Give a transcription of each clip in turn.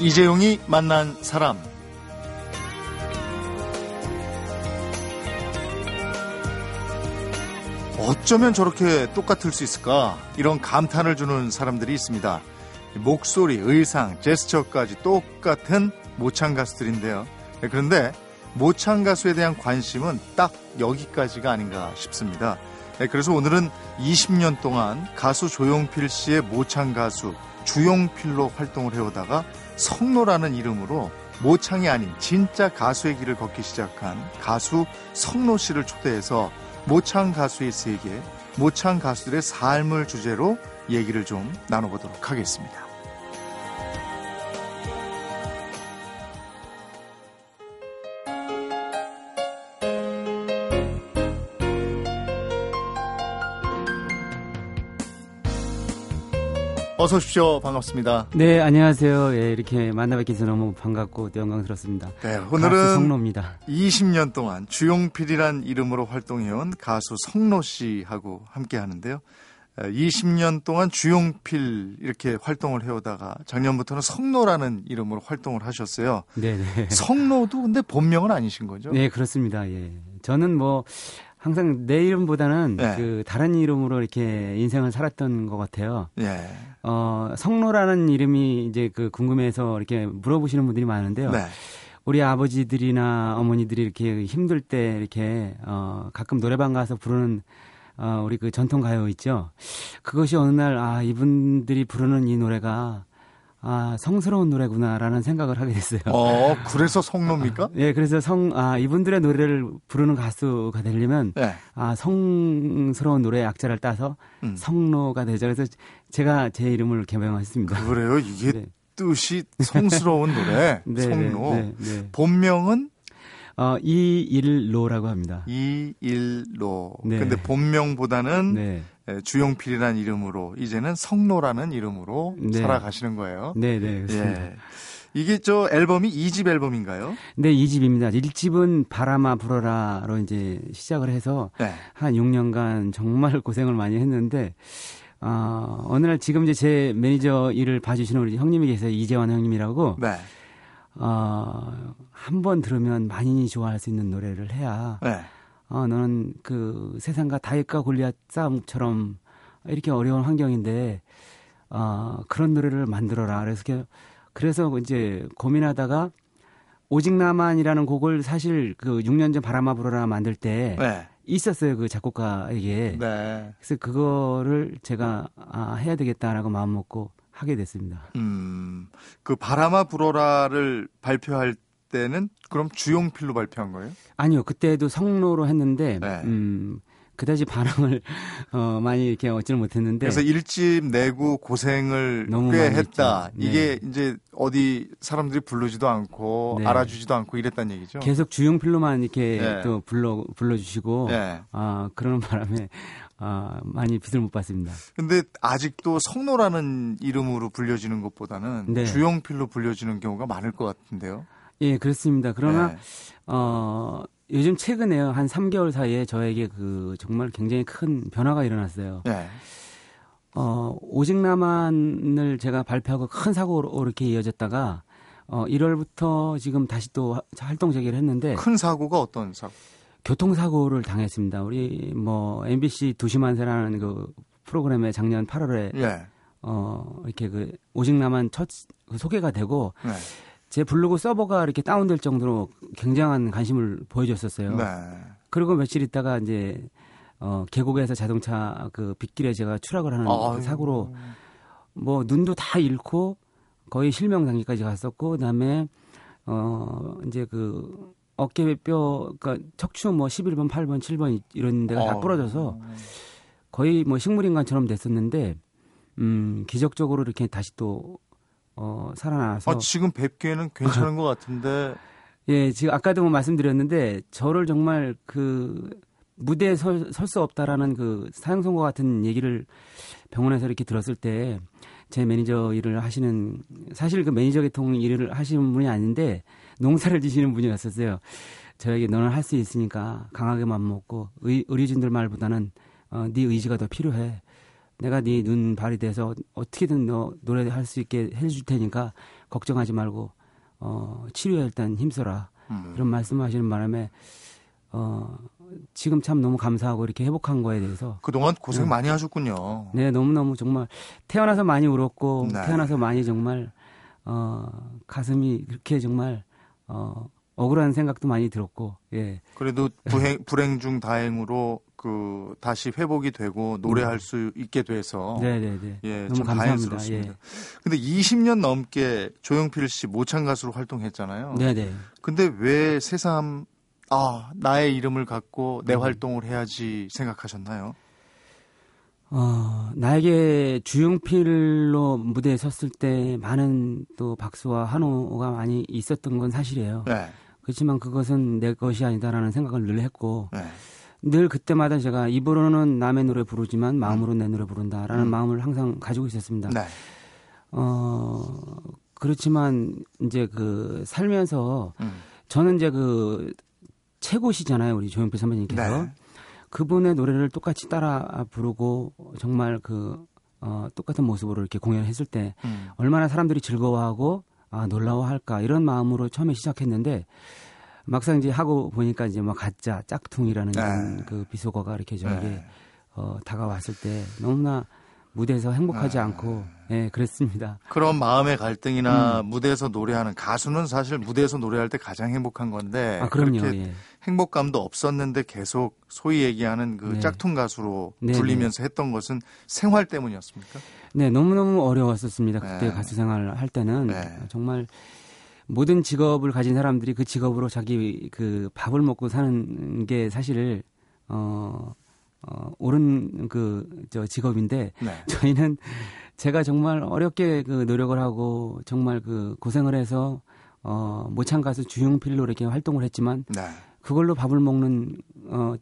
이재용이 만난 사람 어쩌면 저렇게 똑같을 수 있을까 이런 감탄을 주는 사람들이 있습니다. 목소리, 의상, 제스처까지 똑같은 모창 가수들인데요. 그런데 모창 가수에 대한 관심은 딱 여기까지가 아닌가 싶습니다. 그래서 오늘은 20년 동안 가수 조용필 씨의 모창 가수 주용필로 활동을 해오다가 성노라는 이름으로 모창이 아닌 진짜 가수의 길을 걷기 시작한 가수 성노 씨를 초대해서 모창 가수의 세계, 모창 가수들의 삶을 주제로 얘기를 좀 나눠보도록 하겠습니다. 어서 오십시오. 반갑습니다. 네, 안녕하세요. 예, 이렇게 만나뵙게 돼서 너무 반갑고 영광스럽습니다. 네, 오늘은 성로입니다. 20년 동안 주용필이란 이름으로 활동해온 가수 성로 씨하고 함께 하는데요. 20년 동안 주용필 이렇게 활동을 해오다가 작년부터는 성노라는 이름으로 활동을 하셨어요. 네, 네. 성노도 근데 본명은 아니신 거죠? 네, 그렇습니다. 예. 저는 뭐 항상 내 이름보다는 네. 그 다른 이름으로 이렇게 인생을 살았던 것 같아요. 네. 어, 성로라는 이름이 이제 그 궁금해서 이렇게 물어보시는 분들이 많은데요. 네. 우리 아버지들이나 어머니들이 이렇게 힘들 때 이렇게 어, 가끔 노래방 가서 부르는 어, 우리 그 전통 가요 있죠. 그것이 어느 날 아, 이분들이 부르는 이 노래가 아, 성스러운 노래구나라는 생각을 하게 됐어요. 어, 그래서 성노입니까? 아, 예, 그래서 성, 아, 이분들의 노래를 부르는 가수가 되려면, 네. 아, 성스러운 노래 약자를 따서 음. 성노가 되죠. 그래서 제가 제 이름을 개명했습니다. 그래요? 이게 네. 뜻이 성스러운 노래, 네, 성노. 네, 네, 본명은? 어, 이일로라고 합니다. 이일로. 네. 근데 본명보다는 네. 주용필이라는 이름으로 이제는 성노라는 이름으로 네. 살아가시는 거예요. 네, 네. 예. 이게 저 앨범이 2집 앨범인가요? 네, 2집입니다. 1집은 바람아 불어라로 이제 시작을 해서 네. 한 6년간 정말 고생을 많이 했는데 어, 어느 날 지금 이제 제 매니저 일을 봐주시는 우리 형님이 계세요. 이재환 형님이라고. 네. 어, 한 번 들으면 많이 좋아할 수 있는 노래를 해야 네. 어, 너는 그 세상과 다윗과 골리앗 싸움처럼 이렇게 어려운 환경인데 어, 그런 노래를 만들어라. 그래서 그래서 이제 고민하다가 오직 나만이라는 곡을 사실 그 6년 전 바람아 불어라 만들 때 네. 있었어요 그 작곡가에게. 네. 그래서 그거를 제가 아, 해야 되겠다라고 마음 먹고 하게 됐습니다. 음, 그 바람아 불어라를 발표할 때는 그럼 주용필로 발표한 거예요? 아니요. 그때도 성로로 했는데 네. 음, 그다지 반응을 어, 많이 이렇게 얻지는 못했는데 그래서 일집 내고 고생을 꽤 했다. 네. 이게 이제 어디 사람들이 부르지도 않고 네. 알아주지도 않고 이랬단 얘기죠. 계속 주용필로만 이렇게 네. 또 불러 불러주시고 네. 아 그러는 바람에 아, 많이 빛을 못 봤습니다. 근데 아직도 성노라는 이름으로 불려지는 것보다는 네. 주용필로 불려지는 경우가 많을 것 같은데요. 예, 그렇습니다. 그러나 네. 어 요즘 최근에요 한 3개월 사이에 저에게 그 정말 굉장히 큰 변화가 일어났어요. 네. 어 오직 나만을 제가 발표하고 큰 사고로 이렇게 이어졌다가 어 1월부터 지금 다시 또 활동 재개를 했는데 큰 사고가 어떤 사고? 교통사고를 당했습니다. 우리 뭐 MBC 두시만세라는 그 프로그램에 작년 8월에 예. 어 이렇게 그 오직 나만 첫그 소개가 되고 네. 제 블로그 서버가 이렇게 다운될 정도로 굉장한 관심을 보여줬었어요. 네. 그리고 며칠 있다가 이제 어 계곡에서 자동차 그 빗길에 제가 추락을 하는 그 사고로 뭐 눈도 다 잃고 거의 실명 단계까지 갔었고 그다음에 어 이제 그 어깨뼈 그러니까 척추 뭐 11번, 8번, 7번 이런 데가 다 부러져서 거의 뭐 식물인간처럼 됐었는데 음 기적적으로 이렇게 다시 또 어, 살아나서. 아, 지금 뵙기에는 괜찮은 것 같은데. 예, 지금 아까도 뭐 말씀드렸는데 저를 정말 그 무대에 설수 없다라는 그 사형 선고 같은 얘기를 병원에서 이렇게 들었을 때 제 매니저 일을 하시는 사실 그 매니저 계통 일을 하시는 분이 아닌데 농사를 지시는 분이었었어요. 저에게 너는 할 수 있으니까 강하게 맘 먹고 의, 의료진들 말보다는 어, 네 의지가 더 필요해. 내가 네 눈 발이 돼서 어떻게든 너 노래할 수 있게 해줄 테니까 걱정하지 말고 어, 치료에 일단 힘써라. 음. 그런 말씀하시는 바람에 어, 지금 참 너무 감사하고 이렇게 회복한 거에 대해서 그동안 고생 네. 많이 하셨군요. 네, 너무너무 정말 태어나서 많이 울었고 네. 태어나서 많이 정말 어, 가슴이 그렇게 정말 어, 억울한 생각도 많이 들었고, 예. 그래도 불행, 불행 중 다행으로 그 다시 회복이 되고 노래할 음. 수 있게 돼서 네네네. 예, 너무 감사합니다. 예. 근데 20년 넘게 조용필 씨 모창 가수로 활동했잖아요. 네네. 근데 왜 새삼 아 나의 이름을 갖고 내 음. 활동을 해야지 생각하셨나요? 어, 나에게 주용필로 무대에 섰을 때 많은 또 박수와 한호가 많이 있었던 건 사실이에요. 네. 그렇지만 그것은 내 것이 아니다라는 생각을 늘 했고 네. 늘 그때마다 제가 입으로는 남의 노래 부르지만 마음으로 내 노래 부른다라는 음. 마음을 항상 가지고 있었습니다. 네. 어 그렇지만 이제 그 살면서 음. 저는 이제 그 최고시잖아요 우리 조용필 선배님께서 네. 그분의 노래를 똑같이 따라 부르고 정말 그 어, 똑같은 모습으로 이렇게 공연했을 때 음. 얼마나 사람들이 즐거워하고 아, 놀라워할까 이런 마음으로 처음에 시작했는데 막상 이제 하고 보니까 이제 뭐 가짜 짝퉁이라는 네. 그 비속어가 이렇게 저에게 네. 어, 다가왔을 때 너무나 무대에서 행복하지 네. 않고 예 그랬습니다. 그런 마음의 갈등이나 음. 무대에서 노래하는 가수는 사실 무대에서 노래할 때 가장 행복한 건데 아, 그럼요, 그렇게 예. 행복감도 없었는데 계속 소위 얘기하는 그 네. 짝퉁 가수로 네, 네. 불리면서 했던 것은 생활 때문이었습니까? 네 너무 너무 어려웠었습니다. 그때 네. 가수 생활 할 때는 네. 정말 모든 직업을 가진 사람들이 그 직업으로 자기 그 밥을 먹고 사는 게 사실 어, 어 옳은 그 저 직업인데 네. 저희는 제가 정말 어렵게 그 노력을 하고 정말 그 고생을 해서 어 모창 가수 주용필로 이렇게 활동을 했지만 네. 그걸로 밥을 먹는 어,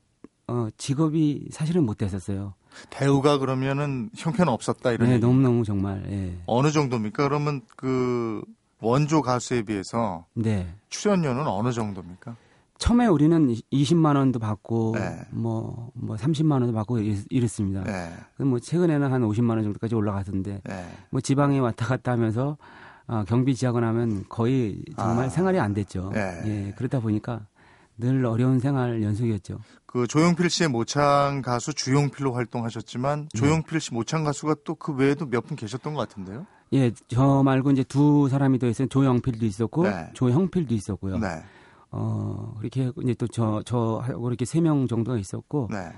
어 직업이 사실은 못 됐었어요. 대우가 그러면은 형편 없었다 이런. 네, 너무 너무 정말. 예. 어느 정도입니까? 그러면 그 원조 가수에 비해서 네. 출연료는 어느 정도입니까? 처음에 우리는 20만 원도 받고 네. 뭐, 뭐 30만 원도 받고 이랬습니다. 네. 뭐 최근에는 한 50만 원 정도까지 올라갔던데 네. 뭐 지방에 왔다 갔다 하면서 어, 경비 지하고 나면 거의 정말 아. 생활이 안 됐죠. 네. 예, 그러다 보니까 늘 어려운 생활 연속이었죠. 그 조용필 씨의 모창 가수 주용필로 활동하셨지만 네. 조용필 씨 모창 가수가 또 그 외에도 몇 분 계셨던 것 같은데요? 예, 저 말고 이제 두 사람이 더 있어요. 조영필도 있었고 네. 조형필도 있었고요. 네. 어, 그렇게 이제 또 저, 저하고 이렇게 세 명 정도가 있었고 네.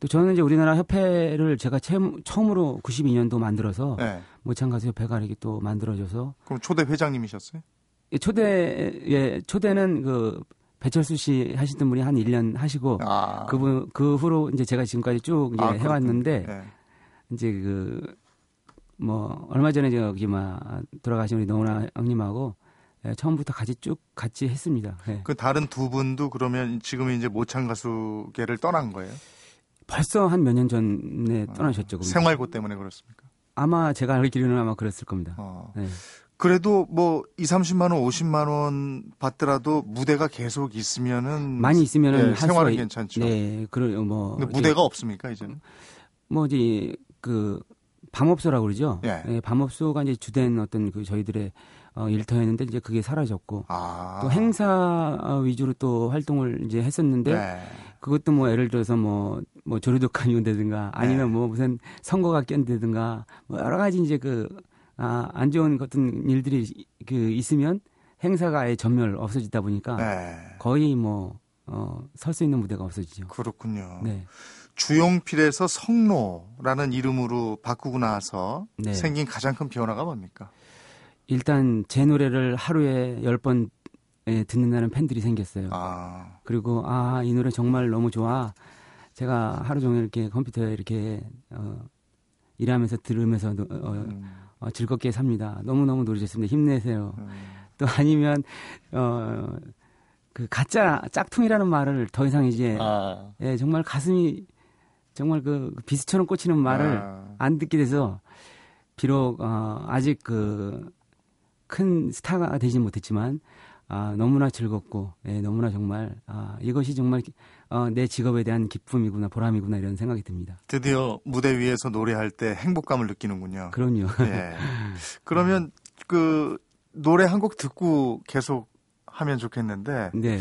또 저는 이제 우리나라 협회를 제가 처음, 처음으로 92년도 만들어서 네. 모창가수 협회가 이렇게 또 만들어져서 그럼 초대 회장님이셨어요? 예, 초대 예, 초대는 그 배철수 씨 하시던 분이 한 1년 하시고 아. 그분 그 후로 이제 제가 지금까지 쭉 이제 아, 해 왔는데 네. 이제 그 뭐 얼마 전에 저기 막 돌아가신 우리 노나 형님하고 예, 처음부터 같이 쭉 같이 했습니다. 예. 그 다른 두 분도 그러면 지금 이제 모창 가수계를 떠난 거예요? 벌써 한 몇 년 전에 아, 떠나셨죠. 그럼. 생활고 때문에 그렇습니까? 아마 제가 알기로는 아마 그랬을 겁니다. 어. 네. 그래도 뭐 2, 30만 원, 50만 원 받더라도 무대가 계속 있으면은 많이 있으면은 네, 생활은 수가, 괜찮죠. 네, 그러 뭐 무대가 없습니까 이제는? 뭐 이제 그 밤업소라고 그러죠. 예. 네, 밤업소가 이제 주된 어떤 그 저희들의 어, 일터였는데 이제 그게 사라졌고 아. 또 행사 위주로 또 활동을 이제 했었는데 네. 그것도 뭐 예를 들어서 뭐, 뭐 조류독한이 온다든가 아니면 네. 뭐 무슨 선거가 꼈다든가 뭐 여러 가지 이제 그, 아, 안 좋은 어떤 일들이 그 있으면 행사가 아예 전멸 없어지다 보니까 네. 거의 뭐, 어, 설 수 있는 무대가 없어지죠. 그렇군요. 네. 주용필에서 성로라는 이름으로 바꾸고 나서 네. 생긴 가장 큰 변화가 뭡니까? 일단 제 노래를 하루에 열번 듣는다는 팬들이 생겼어요. 아. 그리고 아, 이 노래 정말 너무 좋아. 제가 하루 종일 이렇게 컴퓨터에 이렇게 어, 일하면서 들으면서 어, 음. 어, 즐겁게 삽니다. 너무너무 노래 좋습니다. 힘내세요. 음. 또 아니면 어, 그 가짜 짝퉁이라는 말을 더 이상 이제 아. 예, 정말 가슴이 정말 그 비스처럼 꽂히는 말을 아. 안 듣게 돼서 비록 어, 아직 그 큰 스타가 되지 못했지만 아, 너무나 즐겁고 예, 너무나 정말 아, 이것이 정말 어, 내 직업에 대한 기쁨이구나 보람이구나 이런 생각이 듭니다. 드디어 무대 위에서 노래할 때 행복감을 느끼는군요. 그럼요. 예. 그러면 그 노래 한 곡 듣고 계속 하면 좋겠는데. 네.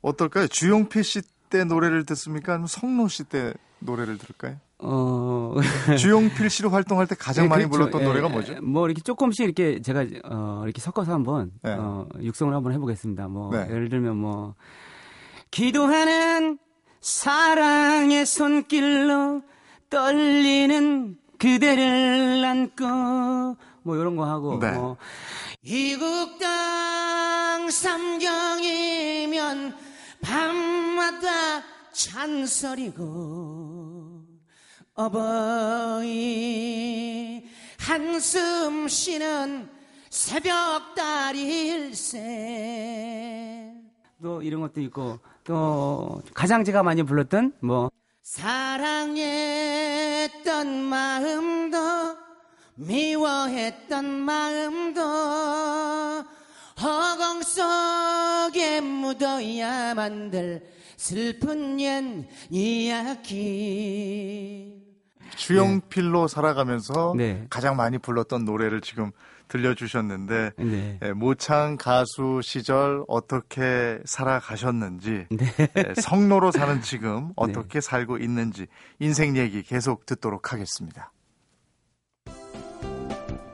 어떨까요? 주용필 씨 때 노래를 듣습니까? 아니면 성로 씨 때 노래를 들을까요? 어 주용필 씨로 활동할 때 가장 네, 많이 그렇죠. 불렀던 예, 노래가 뭐죠? 뭐 이렇게 조금씩 이렇게 제가 어 이렇게 섞어서 한번 네. 어 육성을 한번 해보겠습니다. 뭐 네. 예를 들면 뭐 기도하는 사랑의 손길로 떨리는 그대를 안고 뭐 이런 거 하고 네. 뭐 이국 땅 삼경이면 밤마다 찬설이고 어버이 한숨 쉬는 새벽달일새 또 이런 것도 있고 또 가장 제가 많이 불렀던 뭐 사랑했던 마음도 미워했던 마음도 허공 속에 묻어야 만들 슬픈 옛 이야기. 주영필로 네. 살아가면서 네. 가장 많이 불렀던 노래를 지금 들려주셨는데 네. 예, 모창 가수 시절 어떻게 살아가셨는지 네. 예, 성로로 사는 지금 어떻게 네. 살고 있는지 인생 얘기 계속 듣도록 하겠습니다.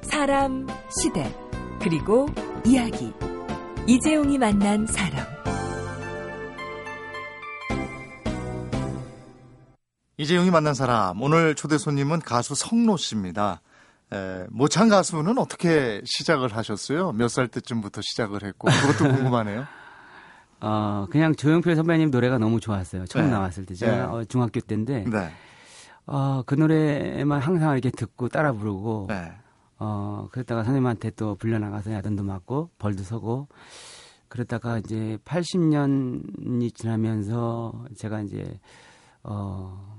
사람, 시대, 그리고 이야기. 이재용이 만난 사람. 이재용이 만난 사람. 오늘 초대 손님은 가수 성로 씨입니다. 에, 모창 가수는 어떻게 시작을 하셨어요? 몇 살 때쯤부터 시작을 했고 그것도 궁금하네요. 어, 그냥 조용필 선배님 노래가 너무 좋았어요. 처음 네. 나왔을 때 제가 네. 어, 중학교 때인데 네. 어, 그 노래만 항상 이렇게 듣고 따라 부르고 네. 어, 그랬다가 선생님한테 또 불려나가서 야단도 맞고 벌도 서고 그랬다가 이제 80년이 지나면서 제가 이제 어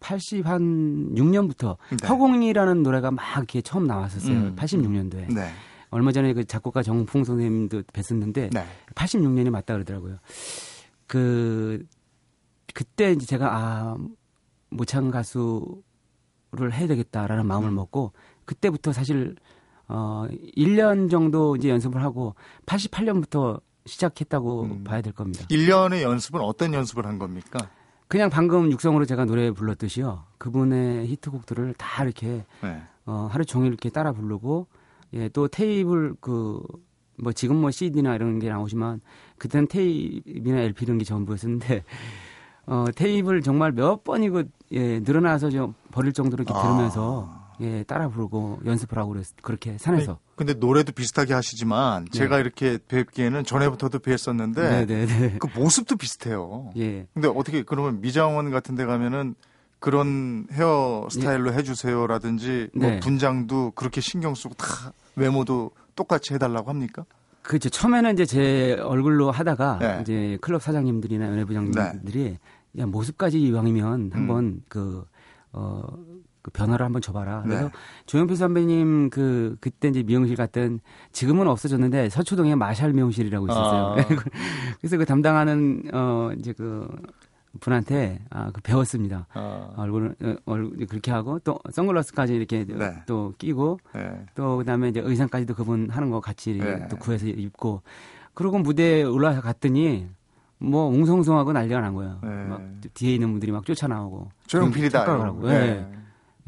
80한 6년부터 네. 허공이라는 노래가 막 이렇게 처음 나왔었어요. 음. 86년도에. 네. 얼마 전에 그 작곡가 정풍 선생님도 뵀었는데 네. 86년이 맞다 그러더라고요. 그 그때 이제 제가 아 모창 가수를 해야 되겠다라는 마음을 음. 먹고 그때부터 사실 어 1년 정도 이제 연습을 하고 88년부터 시작했다고 음. 봐야 될 겁니다. 1년의 연습은 어떤 연습을 한 겁니까? 그냥 방금 육성으로 제가 노래 불렀듯이요. 그분의 히트곡들을 다 이렇게 네. 어, 하루 종일 이렇게 따라 부르고 예, 또 테이블 그 뭐 지금 뭐 CD나 이런 게 나오지만 그때는 테이프나 LP 이런 게 전부였었는데 어, 테이블 정말 몇 번이고 예, 늘어나서 좀 버릴 정도로 이렇게 아. 들으면서 예, 따라 부르고 연습을 하고 그랬, 그렇게 산에서. 근데 노래도 비슷하게 하시지만 네. 제가 이렇게 뵙기에는 전에부터도 뵀었는데 네, 네, 네. 그 모습도 비슷해요. 예. 근데 어떻게 그러면 미장원 같은 데 가면은 그런 헤어 스타일로 예. 해주세요라든지 뭐 네. 분장도 그렇게 신경 쓰고 다 외모도 똑같이 해달라고 합니까? 그렇죠. 처음에는 이제 제 얼굴로 하다가 네. 이제 클럽 사장님들이나 연예부장님들이 네. 야 모습까지 이왕이면 한번 음. 그 어, 그 변화를 한번 줘봐라. 그래서 네. 조영필 선배님 그 그때 이제 미용실 갔던 지금은 없어졌는데 서초동에 마샬 미용실이라고 있었어요. 아. 그래서 그 담당하는 어 이제 그 분한테 아, 그 배웠습니다. 아. 얼굴을 어, 얼굴 그렇게 하고 또 선글라스까지 이렇게 네. 또 끼고 네. 또 그다음에 이제 의상까지도 그분 하는 거 같이 네. 또 구해서 입고 그러고 무대에 올라서 갔더니 뭐 웅성성하고 난리가 난 거예요. 네. 막 뒤에 있는 분들이 막 쫓아나오고 조용필이다. 그러고. 네.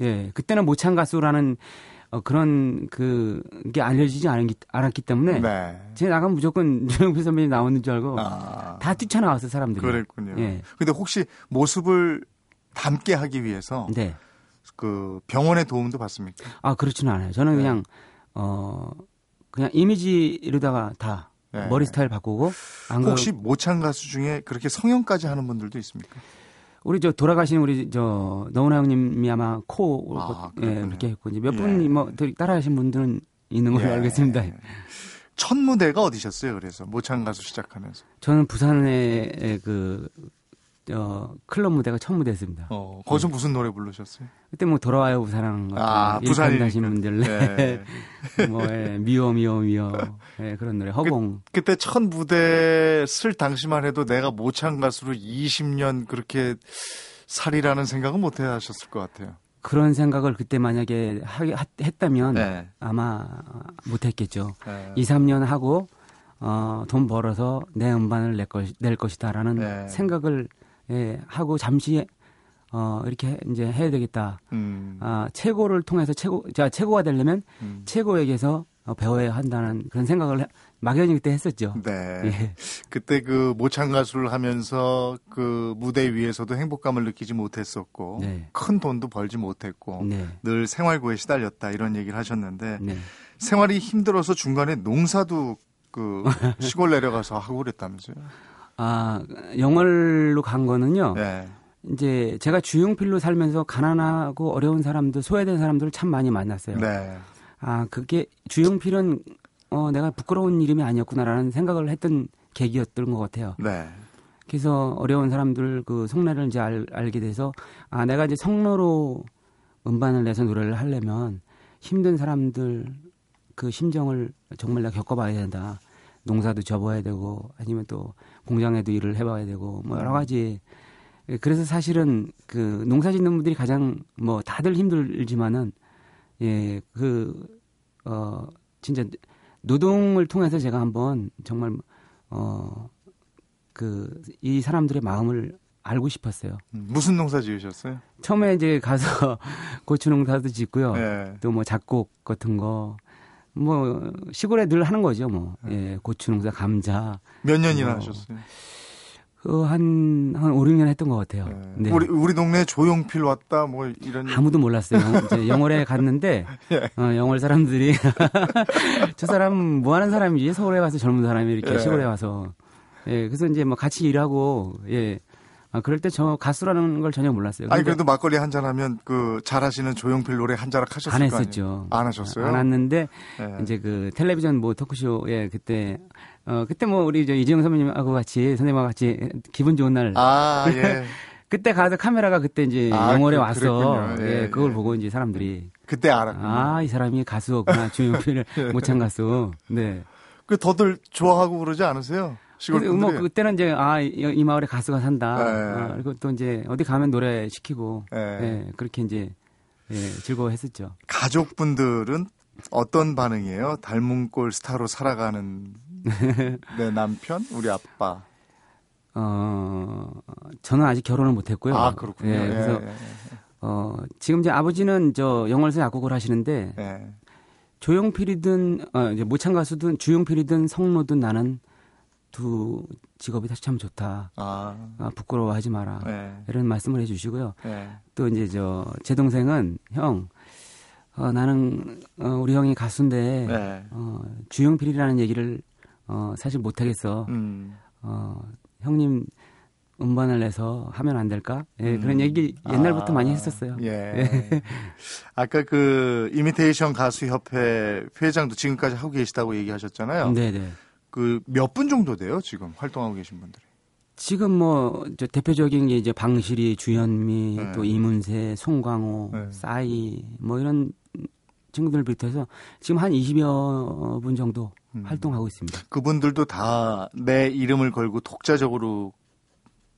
예, 그때는 모창 가수라는 어, 그런 그게 알려지지 않았기, 않았기 때문에 네. 제가 나가면 무조건 조영필 선배님 나오는 줄 알고 아. 다 뛰쳐나왔어 사람들이. 그랬군요. 예. 근데 혹시 모습을 닮게 하기 위해서 네. 그 병원의 도움도 받습니까? 아 그렇지는 않아요. 저는 네. 그냥 어 그냥 이미지로다가 다 네. 머리 스타일 바꾸고 혹시 모창 가수 중에 그렇게 성형까지 하는 분들도 있습니까? 우리 저 돌아가신 우리 저 너훈아 형님이 아마 코 아, 예, 그렇게 했고 이제 몇 예. 분이 뭐 따라하신 분들은 있는 걸로 예. 알겠습니다. 첫 무대가 어디셨어요? 그래서 모창 가수 시작하면서 저는 부산의 그 어, 클럽 무대가 첫 무대였습니다. 어, 거기서 네. 무슨 노래 부르셨어요? 그때 뭐 돌아와요 부산하는 아, 부산 다신 분들 네. 뭐 예, 미워 미워 미워 예, 그런 노래 허공. 그, 그때 첫 무대 쓸 당시만 해도 내가 모창 가수로 20년 그렇게 살이라는 생각은 못 하셨을 것 같아요. 그런 생각을 그때 만약에 하, 했다면 네. 아마 못했겠죠. 네. 2, 3년 하고 어, 돈 벌어서 내 음반을 낼, 것, 낼 것이다라는 네. 생각을 예, 하고 잠시 어, 이렇게 이제 해야 되겠다. 음. 아, 최고를 통해서 최고, 자, 최고가 되려면 음. 최고에게서 어, 배워야 한다는 그런 생각을 막연히 그때 했었죠. 네. 예. 그때 그 모창 가수를 하면서 그 무대 위에서도 행복감을 느끼지 못했었고 네. 큰 돈도 벌지 못했고 네. 늘 생활고에 시달렸다 이런 얘기를 하셨는데 네. 생활이 힘들어서 중간에 농사도 그 시골 내려가서 하고 그랬다면서요? 아 영월로 간 거는요. 네. 이제 제가 주용필로 살면서 가난하고 어려운 사람들, 소외된 사람들을 참 많이 만났어요. 네. 아 그게 주용필은 어 내가 부끄러운 이름이 아니었구나라는 생각을 했던 계기였던 것 같아요. 네. 그래서 어려운 사람들 그 속내를 이제 알, 알게 돼서 아 내가 이제 성로로 음반을 내서 노래를 하려면 힘든 사람들 그 심정을 정말 내가 겪어봐야 된다. 농사도 접어야 되고 아니면 또 공장에도 일을 해봐야 되고 뭐 여러 가지 그래서 사실은 그 농사 짓는 분들이 가장 뭐 다들 힘들지만은 예 그 어 진짜 노동을 통해서 제가 한번 정말 어 그 이 사람들의 마음을 알고 싶었어요. 음, 무슨 농사 지으셨어요? 처음에 이제 가서 고추 농사도 짓고요. 네. 또뭐 작곡 같은 거. 뭐 시골에 늘 하는 거죠, 뭐. 네. 예, 고추 농사, 감자. 몇 년이나 뭐. 하셨어요? 그한 한 5, 6년 했던 것 같아요. 네. 네. 우리 우리 동네 조용필 왔다 뭐 이런 아무도 몰랐어요. 이제 영월에 갔는데 예. 어, 영월 사람들이 저 사람 뭐 하는 사람이지 서울에 와서 젊은 사람이 이렇게 예. 시골에 와서 예 그래서 이제 뭐 같이 일하고 예 아, 그럴 때 저 가수라는 걸 전혀 몰랐어요. 아니 그래도 막걸리 한 잔 하면 그 잘하시는 조용필 노래 한 자락 하셨을 안 했었죠. 안 하셨어요? 안 했는데 네. 이제 그 텔레비전 뭐 토크쇼에 그때 어 그때 뭐 우리 저 이재용 선배님하고 같이 선생님하고 같이 기분 좋은 날. 아 예. 그때 가서 카메라가 그때 이제 아, 영월에 그, 왔어. 예, 예, 그걸 예. 보고 이제 사람들이 그때 알았. 아이 사람이 가수구나 조용필 모창 가수. 네. 그 더들 좋아하고 그러지 않으세요? 시골 분들이. 뭐 그때는 이제 아 이 마을에 가수가 산다. 네. 아, 그리고 또 이제 어디 가면 노래 시키고 네. 네, 그렇게 이제 예, 즐거워했었죠. 가족분들은 어떤 반응이에요? 닮은 꼴 스타로 살아가는 내 남편, 우리 아빠. 어, 저는 아직 결혼을 못했고요. 아 그렇군요. 예, 그래서 예, 예, 예. 어, 지금 이제 아버지는 저 영월에서 약국을 하시는데 예. 조용필이든 어, 이제 모창 가수든 주용필이든 성로든 나는 두 직업이 다시 참 좋다. 아. 아 부끄러워하지 마라. 네. 이런 말씀을 해주시고요. 네. 또 이제 저 제 동생은 형, 어, 나는 어, 우리 형이 가수인데 네. 어, 주영필이라는 얘기를 어, 사실 못 하겠어. 음. 어, 형님 음반을 내서 하면 안 될까? 예, 음. 그런 얘기 옛날부터 아, 많이 했었어요. 예. 예. 아까 그 이미테이션 가수 협회 회장도 지금까지 하고 계시다고 얘기하셨잖아요. 네, 네. 그 몇 분 정도 돼요 지금 활동하고 계신 분들이? 지금 뭐 대표적인 게 이제 방실이, 주현미, 네. 또 이문세, 송광호, 네. 싸이 뭐 이런 친구들 비롯해서 지금 한 20여 분 정도 음. 활동하고 있습니다. 그분들도 다 내 이름을 걸고 독자적으로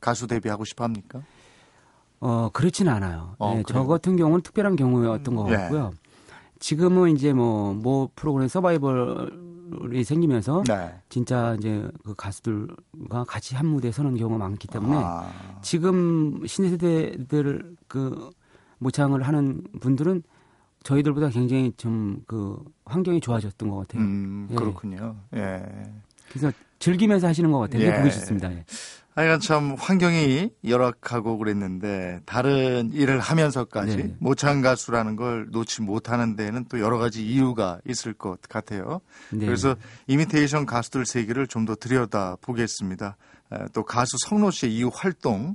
가수 데뷔하고 싶어 합니까? 어, 그렇지는 않아요. 어, 네, 저 같은 경우는 특별한 경우였던 것 네. 같고요. 네. 지금은 이제 뭐, 뭐 프로그램 서바이벌 이 생기면서 네. 진짜 이제 그 가수들과 같이 한 무대에 서는 경우가 많기 때문에 아. 지금 신세대들 그 모창을 하는 분들은 저희들보다 굉장히 좀 그 환경이 좋아졌던 것 같아요. 음, 그렇군요. 예. 예. 그래서 즐기면서 하시는 것 같아요. 예. 보기 좋습니다. 예. 하여간 참 환경이 열악하고 그랬는데 다른 일을 하면서까지 네. 모창 가수라는 걸 놓지 못하는 데는 또 여러 가지 이유가 있을 것 같아요. 네. 그래서 이미테이션 가수들 세계를 좀 더 들여다 보겠습니다. 또 가수 성로 씨의 이후 활동,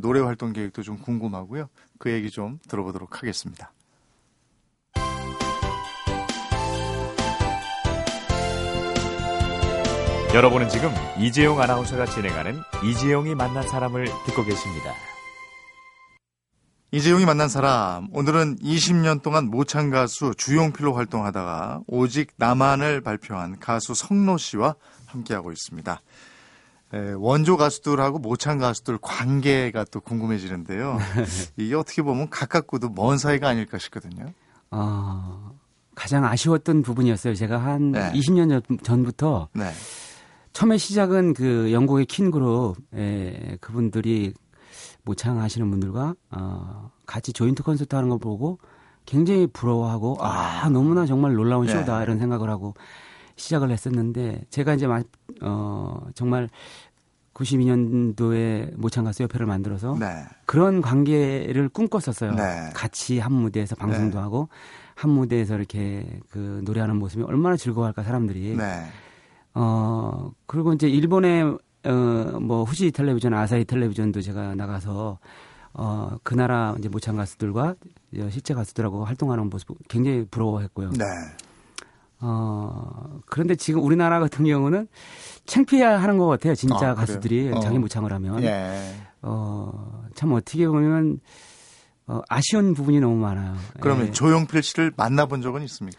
노래 활동 계획도 좀 궁금하고요. 그 얘기 좀 들어보도록 하겠습니다. 여러분은 지금 이재용 아나운서가 진행하는 이재용이 만난 사람을 듣고 계십니다. 이재용이 만난 사람 오늘은 20년 동안 모창 가수 주용필로 활동하다가 오직 나만을 발표한 가수 성로 씨와 함께하고 있습니다. 예, 원조 가수들하고 모창 가수들 관계가 또 궁금해지는데요. 이게 어떻게 보면 가깝고도 먼 사이가 아닐까 싶거든요. 어, 가장 아쉬웠던 부분이었어요. 제가 한 네. 20년 전 부터 네. 처음에 시작은 그 영국의 킨 그룹 에, 그분들이 모창 하시는 분들과 어, 같이 조인트 콘서트 하는 거 보고 굉장히 부러워하고 아, 아 너무나 정말 놀라운 네. 쇼다 이런 생각을 하고 시작을 했었는데 제가 이제 어 정말 92년도에 모창 가수 협회를 만들어서 네. 그런 관계를 꿈꿨었어요. 네. 같이 한 무대에서 방송도 네. 하고 한 무대에서 이렇게 그 노래하는 모습이 얼마나 즐거워할까 사람들이. 네. 어 그리고 이제 일본의 어 뭐 후지 텔레비전, 아사히 텔레비전도 제가 나가서 어, 그 나라 이제 모창 가수들과 실제 가수들하고 활동하는 모습 굉장히 부러워했고요. 네. 어, 그런데 지금 우리나라 같은 경우는 창피해 하는 것 같아요. 진짜 아, 가수들이 어. 장애 모창을 하면. 예. 어, 참 어떻게 보면 어, 아쉬운 부분이 너무 많아요. 그러면 예. 조용필 씨를 만나본 적은 있습니까?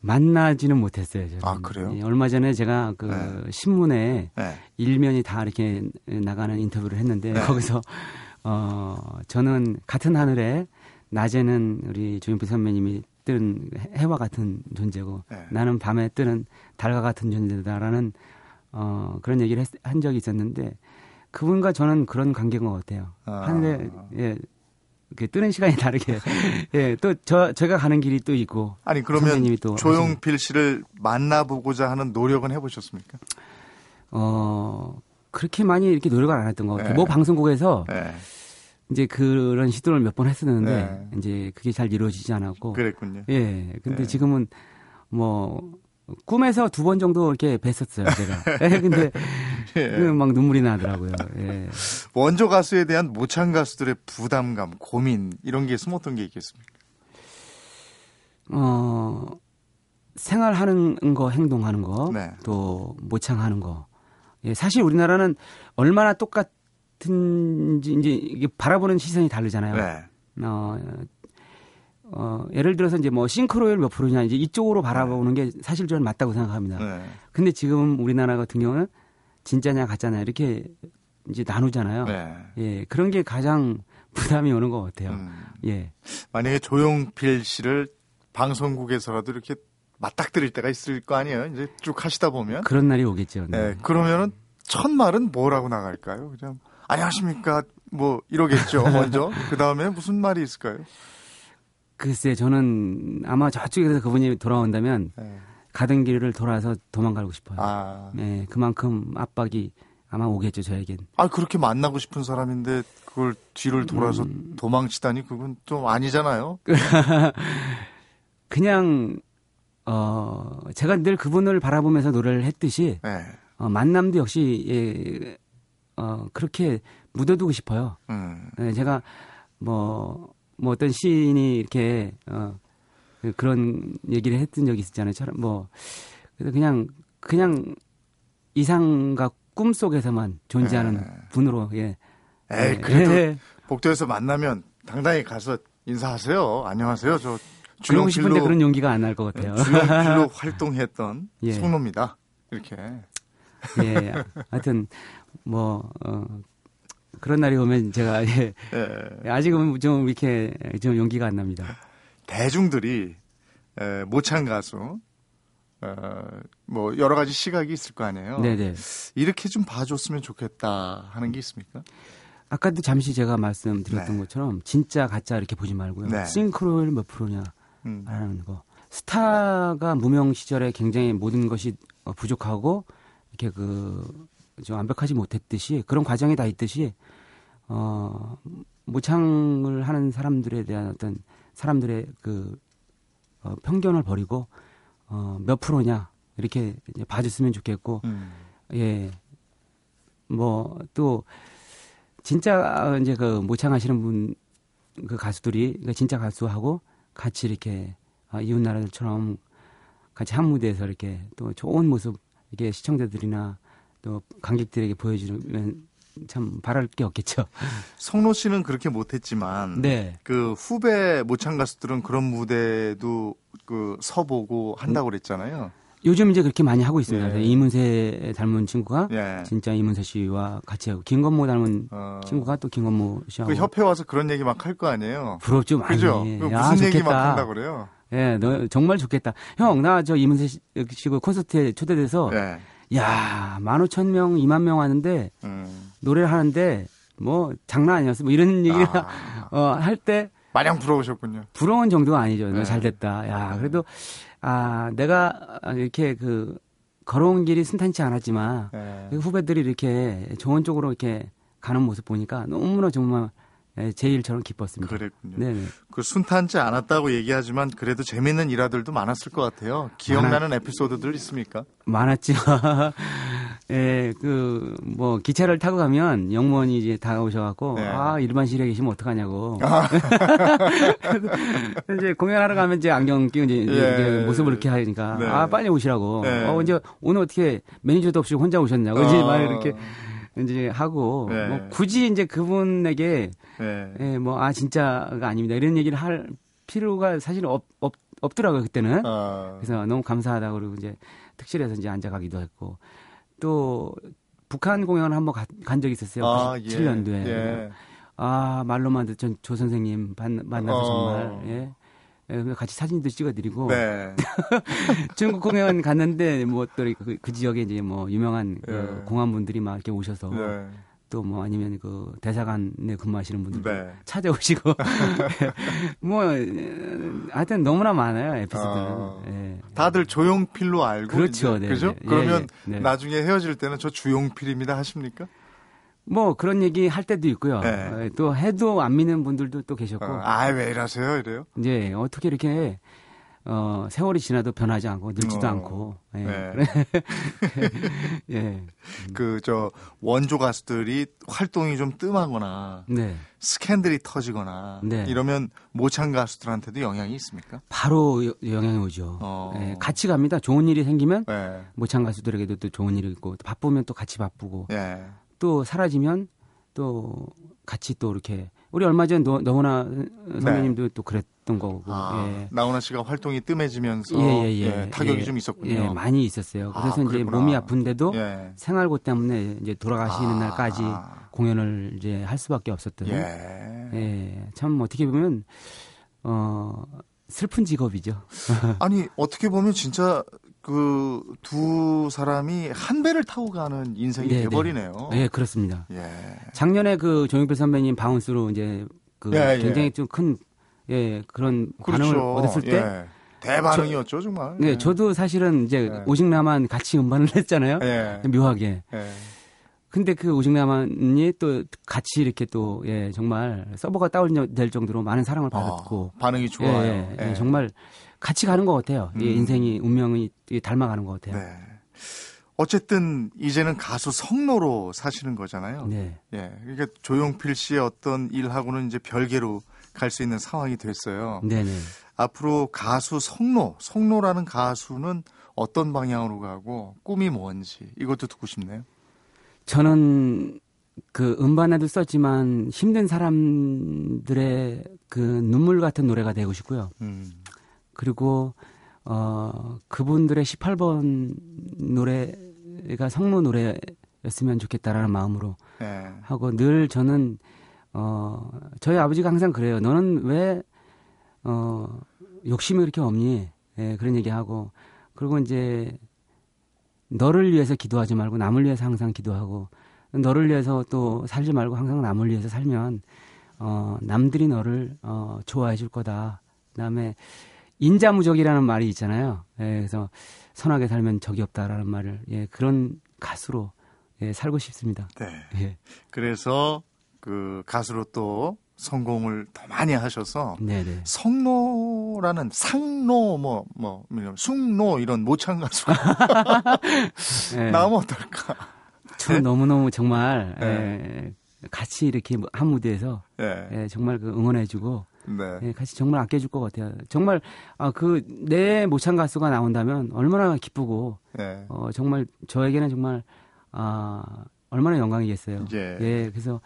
만나지는 못했어요. 저는. 아, 그래요? 예, 얼마 전에 제가 그 네. 신문에 네. 일면이 다 이렇게 나가는 인터뷰를 했는데 네. 거기서 어, 저는 같은 하늘에 낮에는 우리 조용필 선배님이 뜨는 해와 같은 존재고 네. 나는 밤에 뜨는 달과 같은 존재다라는 어, 그런 얘기를 했, 한 적이 있었는데 그분과 저는 그런 관계인 것 같아요. 아. 하늘에 예, 그 뜨는 시간이 다르게 예, 또 저 제가 가는 길이 또 있고 아니 그러면 또 조용필 씨를 만나보고자 하는 노력은 해보셨습니까? 어 그렇게 많이 이렇게 노력을 안 했던 것 같아요. 네. 뭐 방송국에서 네. 이제 그런 시도를 몇 번 했었는데 네. 이제 그게 잘 이루어지지 않았고 그랬군요. 예. 근데 네. 지금은 뭐 꿈에서 두 번 정도 이렇게 뵀었어요, 제가. 예, 근데 예. 막 눈물이 나더라고요. 예. 원조 가수에 대한 모창 가수들의 부담감, 고민 이런 게 숨었던 게 있겠습니까? 어, 생활하는 거, 행동하는 거, 네. 또 모창하는 거. 예, 사실 우리나라는 얼마나 똑같 같은지 이제 이게 바라보는 시선이 다르잖아요. 네. 어, 어, 예를 들어서 이제 뭐 싱크로율 몇 프로냐 이제 이쪽으로 바라보는 게 사실 저는 맞다고 생각합니다. 네. 근데 지금 우리나라 같은 경우는 진짜냐 가짜냐 이렇게 이제 나누잖아요. 네. 예, 그런 게 가장 부담이 오는 것 같아요. 음. 예. 만약에 조용필 씨를 방송국에서라도 이렇게 맞닥뜨릴 때가 있을 거 아니에요. 이제 쭉 하시다 보면 그런 날이 오겠죠. 네. 네. 그러면은 첫 말은 뭐라고 나갈까요? 그냥 안녕하십니까 뭐 이러겠죠 먼저 그 다음에 무슨 말이 있을까요? 글쎄 저는 아마 저쪽에서 그분이 돌아온다면 네. 가던 길을 돌아서 도망가고 싶어요. 아. 네, 그만큼 압박이 아마 오겠죠 저에겐. 아 그렇게 만나고 싶은 사람인데 그걸 뒤를 돌아서 음... 도망치다니 그건 좀 아니잖아요. 그냥 어 제가 늘 그분을 바라보면서 노래를 했듯이 네. 어, 만남도 역시 예, 어, 그렇게 묻어두고 싶어요. 음. 네, 제가 뭐, 뭐 어떤 시인이 이렇게, 어, 그, 그런 얘기를 했던 적이 있었잖아요. 뭐, 그래서 그냥, 그냥 이상과 꿈 속에서만 존재하는 네. 분으로, 예. 에이, 네. 그래도 네. 복도에서 만나면 당당히 가서 인사하세요. 안녕하세요. 저 주영 싶은데 그런 용기가 안 날 것 같아요. 주영필로 활동했던 예. 송로입니다. 이렇게. 예. 하여튼 뭐, 어, 그런 날이 오면 제가, 예, 예. 아직은 좀 이렇게 좀 용기가 안 납니다. 대중들이, 에, 모창 가수, 어, 뭐, 여러 가지 시각이 있을 거 아니에요. 네네. 이렇게 좀 봐줬으면 좋겠다 하는 게 있습니까? 아까도 잠시 제가 말씀드렸던 네. 것처럼 진짜 가짜 이렇게 보지 말고요. 네. 싱크로율 몇 프로냐 음. 하는 거. 스타가 무명 시절에 굉장히 모든 것이 부족하고 이렇게 그좀 완벽하지 못했듯이 그런 과정이 다 있듯이 어 모창을 하는 사람들에 대한 어떤 사람들의 그 어, 편견을 버리고 어, 몇 프로냐 이렇게 이제 봐줬으면 좋겠고 음. 예. 뭐 또 진짜 이제 그 모창하시는 분 그 가수들이 그 진짜 가수하고 같이 이렇게 어, 이웃 나라들처럼 같이 한 무대에서 이렇게 또 좋은 모습 이게 시청자들이나 또 관객들에게 보여주면 참 바랄 게 없겠죠. 성로 씨는 그렇게 못했지만 네. 그 후배 모창 가수들은 그런 무대도 그 서보고 한다고 그랬잖아요. 요즘 이제 그렇게 많이 하고 있습니다. 예. 이문세 닮은 친구가 예. 진짜 이문세 씨와 같이 하고 김건모 닮은 어. 친구가 또 김건모 씨하고 그 협회 와서 그런 얘기 막 할 거 아니에요. 부럽죠 많이. 그죠? 무슨 야, 얘기 막 한다 그래요? 예, 너 정말 좋겠다. 형, 나 저 이문세 씨 콘서트에 초대돼서 예. 야, 만 오천 명, 이만 명 하는데 음. 노래를 하는데 뭐 장난 아니었어. 뭐 이런 얘기를 아. 어, 할 때 마냥 부러우셨군요. 부러운 정도가 아니죠. 네. 잘 됐다. 야, 그래도 아, 내가 이렇게 그 걸어온 길이 순탄치 않았지만 네. 그 후배들이 이렇게 좋은 쪽으로 이렇게 가는 모습 보니까 너무나 정말 예, 제일처럼 기뻤습니다. 그랬군요. 네네. 그 순탄치 않았다고 얘기하지만 그래도 재밌는 일화들도 많았을 것 같아요. 기억나는 많았... 에피소드들 있습니까? 많았죠. 예, 그, 뭐, 기차를 타고 가면 영무원이 이제 다가오셔갖고, 네. 아, 일반 실에 계시면 어떡하냐고. 아. 이제 공연하러 가면 이제 안경 끼고 이제, 예. 이제 모습을 이렇게 하니까, 네. 아, 빨리 오시라고. 네. 어, 이제 오늘 어떻게 매니저도 없이 혼자 오셨냐고. 어. 이제 막 이렇게 이제 하고, 네. 뭐 굳이 이제 그분에게, 네. 예, 뭐, 아, 진짜가 아닙니다. 이런 얘기를 할 필요가 사실은 없, 없, 없더라고요, 그때는. 어. 그래서 너무 감사하다고 그러고 이제 특실에서 이제 앉아가기도 했고. 또 북한 공연을 한번 가, 간 적이 있었어요. 아, 97년도에. 예. 예. 아, 말로만 듣던 조 선생님 만 나서 어. 정말, 예. 예 같이 사진도 찍어드리고. 네. 중국 공연 갔는데, 뭐, 또, 그, 그 지역에 이제 뭐, 유명한 그 예. 공안 분들이 막 이렇게 오셔서. 네. 또뭐 아니면 그 대사관에 근무하시는 분들 네. 찾아오시고 뭐 하여튼 너무나 많아요 에피소드는. 어, 예. 다들 조용필로 알고 그렇죠, 네, 그죠? 네. 그러면 예, 예, 네. 나중에 헤어질 때는 저 주용필입니다 하십니까? 뭐 그런 얘기 할 때도 있고요. 네. 예, 또 해도 안 믿는 분들도 또 계셨고. 어, 아왜 이러세요 이래요? 이제 어떻게 이렇게 어, 세월이 지나도 변하지 않고 늙지도 어, 않고. 예. 네. 예. 그, 저, 원조 가수들이 활동이 좀 뜸하거나, 네. 스캔들이 터지거나, 네. 이러면 모창 가수들한테도 영향이 있습니까? 바로 여, 영향이 오죠. 어. 예, 같이 갑니다. 좋은 일이 생기면, 네. 모창 가수들에게도 또 좋은 일이 있고, 바쁘면 또 같이 바쁘고, 예. 또 사라지면 또 같이 또 이렇게 우리 얼마 전 너, 너무나 선배님도 네. 또 그랬던 거고. 아, 예. 나훈아 씨가 활동이 뜸해지면서 예, 예, 예. 예 타격이 좀 있었군요. 예, 많이 있었어요. 아, 그래서 아, 이제 몸이 아픈데도 예. 생활고 때문에 이제 돌아가시는 아, 날까지 공연을 이제 할 수밖에 없었던. 예. 참 어떻게 보면 어 슬픈 직업이죠. 아니 어떻게 보면 진짜 그 두 사람이 한 배를 타고 가는 인생이 네, 네. 돼버리네요. 네. 네, 그렇습니다. 예. 작년에 그 조용필 선배님 바운스로 이제 그 예, 예. 굉장히 예. 좀큰 예, 그런 그렇죠. 반응을 얻었을 때 예. 대반응이었죠, 저, 정말. 네, 예. 저도 사실은 이제 오직나만 같이 음반을 냈잖아요. 묘하게. 근데 그 오직나만이 또 같이 이렇게 또, 예, 정말 서버가 다운될 정도로 많은 사랑을 아, 받았고. 어, 반응이 좋아요. 예, 정말 같이 가는 것 같아요. 음. 인생이 운명이 닮아가는 것 같아요. 네. 어쨌든 이제는 가수 성로로 사시는 거잖아요. 네. 예. 그러니까 조용필 씨의 어떤 일하고는 이제 별개로 갈 수 있는 상황이 됐어요. 네네. 앞으로 가수 성로, 성로라는 가수는 어떤 방향으로 가고 꿈이 뭔지 이것도 듣고 싶네요. 저는 그 음반에도 썼지만 힘든 사람들의 그 눈물 같은 노래가 되고 싶고요. 음. 그리고 어 그분들의 18번 노래가 성모 노래였으면 좋겠다라는 마음으로 네. 하고 늘 저는 어 저희 아버지가 항상 그래요. 너는 왜 어 욕심이 그렇게 없니? 예, 그런 얘기하고 그리고 이제 너를 위해서 기도하지 말고 남을 위해서 항상 기도하고 너를 위해서 또 살지 말고 항상 남을 위해서 살면 어 남들이 너를 어 좋아해 줄 거다. 그다음에 인자무적이라는 말이 있잖아요. 예, 그래서 선하게 살면 적이 없다라는 말을 예, 그런 가수로 예, 살고 싶습니다. 네. 예. 그래서 그 가수로 또 성공을 더 많이 하셔서 네네. 성노라는 상노 뭐뭐 뭐, 뭐 숭노 이런 모창 가수가 네. 나오면 어떨까? 저 너무 너무 정말 네. 예, 같이 이렇게 한 무대에서 네. 예, 정말 그 응원해주고 네. 네. 같이 정말 아껴줄 것 같아요. 정말 아 그 내 모창 가수가 나온다면 얼마나 기쁘고 네. 어 정말 저에게는 정말 아 얼마나 영광이겠어요. 예. 예 그래서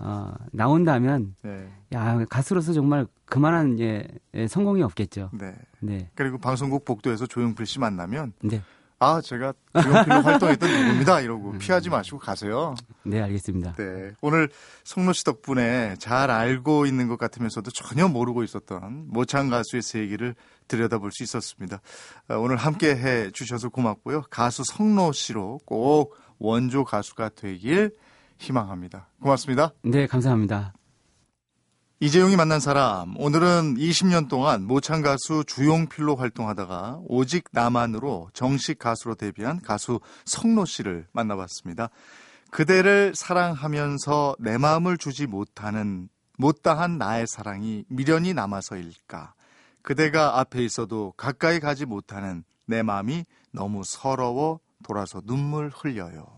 어, 나온다면 네. 야 가수로서 정말 그만한 예, 예, 성공이 없겠죠. 네. 네. 그리고 방송국 복도에서 조용필 씨 만나면 네. 아 제가 조용필로 활동했던 누구입니다 이러고 음. 피하지 마시고 가세요. 네 알겠습니다. 네 오늘 성로 씨 덕분에 잘 알고 있는 것 같으면서도 전혀 모르고 있었던 모창 가수의 세계를 들여다볼 수 있었습니다. 아, 오늘 함께 해 주셔서 고맙고요. 가수 성로 씨로 꼭 원조 가수가 되길 희망합니다. 고맙습니다. 네, 감사합니다. 이재용이 만난 사람, 오늘은 20년 동안 모창 가수 주용필로 활동하다가 오직 나만으로 정식 가수로 데뷔한 가수 성로 씨를 만나봤습니다. 그대를 사랑하면서 내 마음을 주지 못하는 못다한 나의 사랑이 미련이 남아서일까? 그대가 앞에 있어도 가까이 가지 못하는 내 마음이 너무 서러워 돌아서 눈물 흘려요.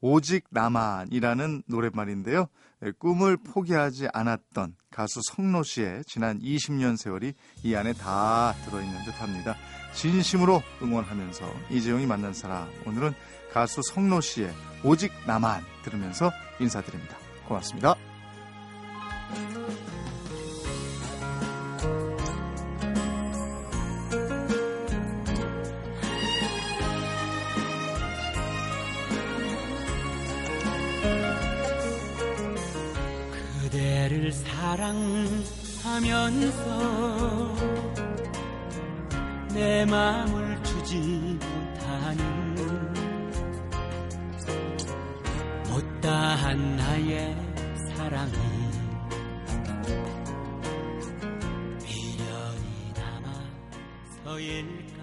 오직 나만이라는 노랫말인데요. 예, 꿈을 포기하지 않았던 가수 성로 씨의 지난 20년 세월이 이 안에 다 들어있는 듯 합니다. 진심으로 응원하면서 이재용이 만난 사람, 오늘은 가수 성로 씨의 오직 나만 들으면서 인사드립니다. 고맙습니다. 그대를 사랑하면서 내 마음을 주지 못하는 못다한 나의 사랑이 미련이 남아 서일까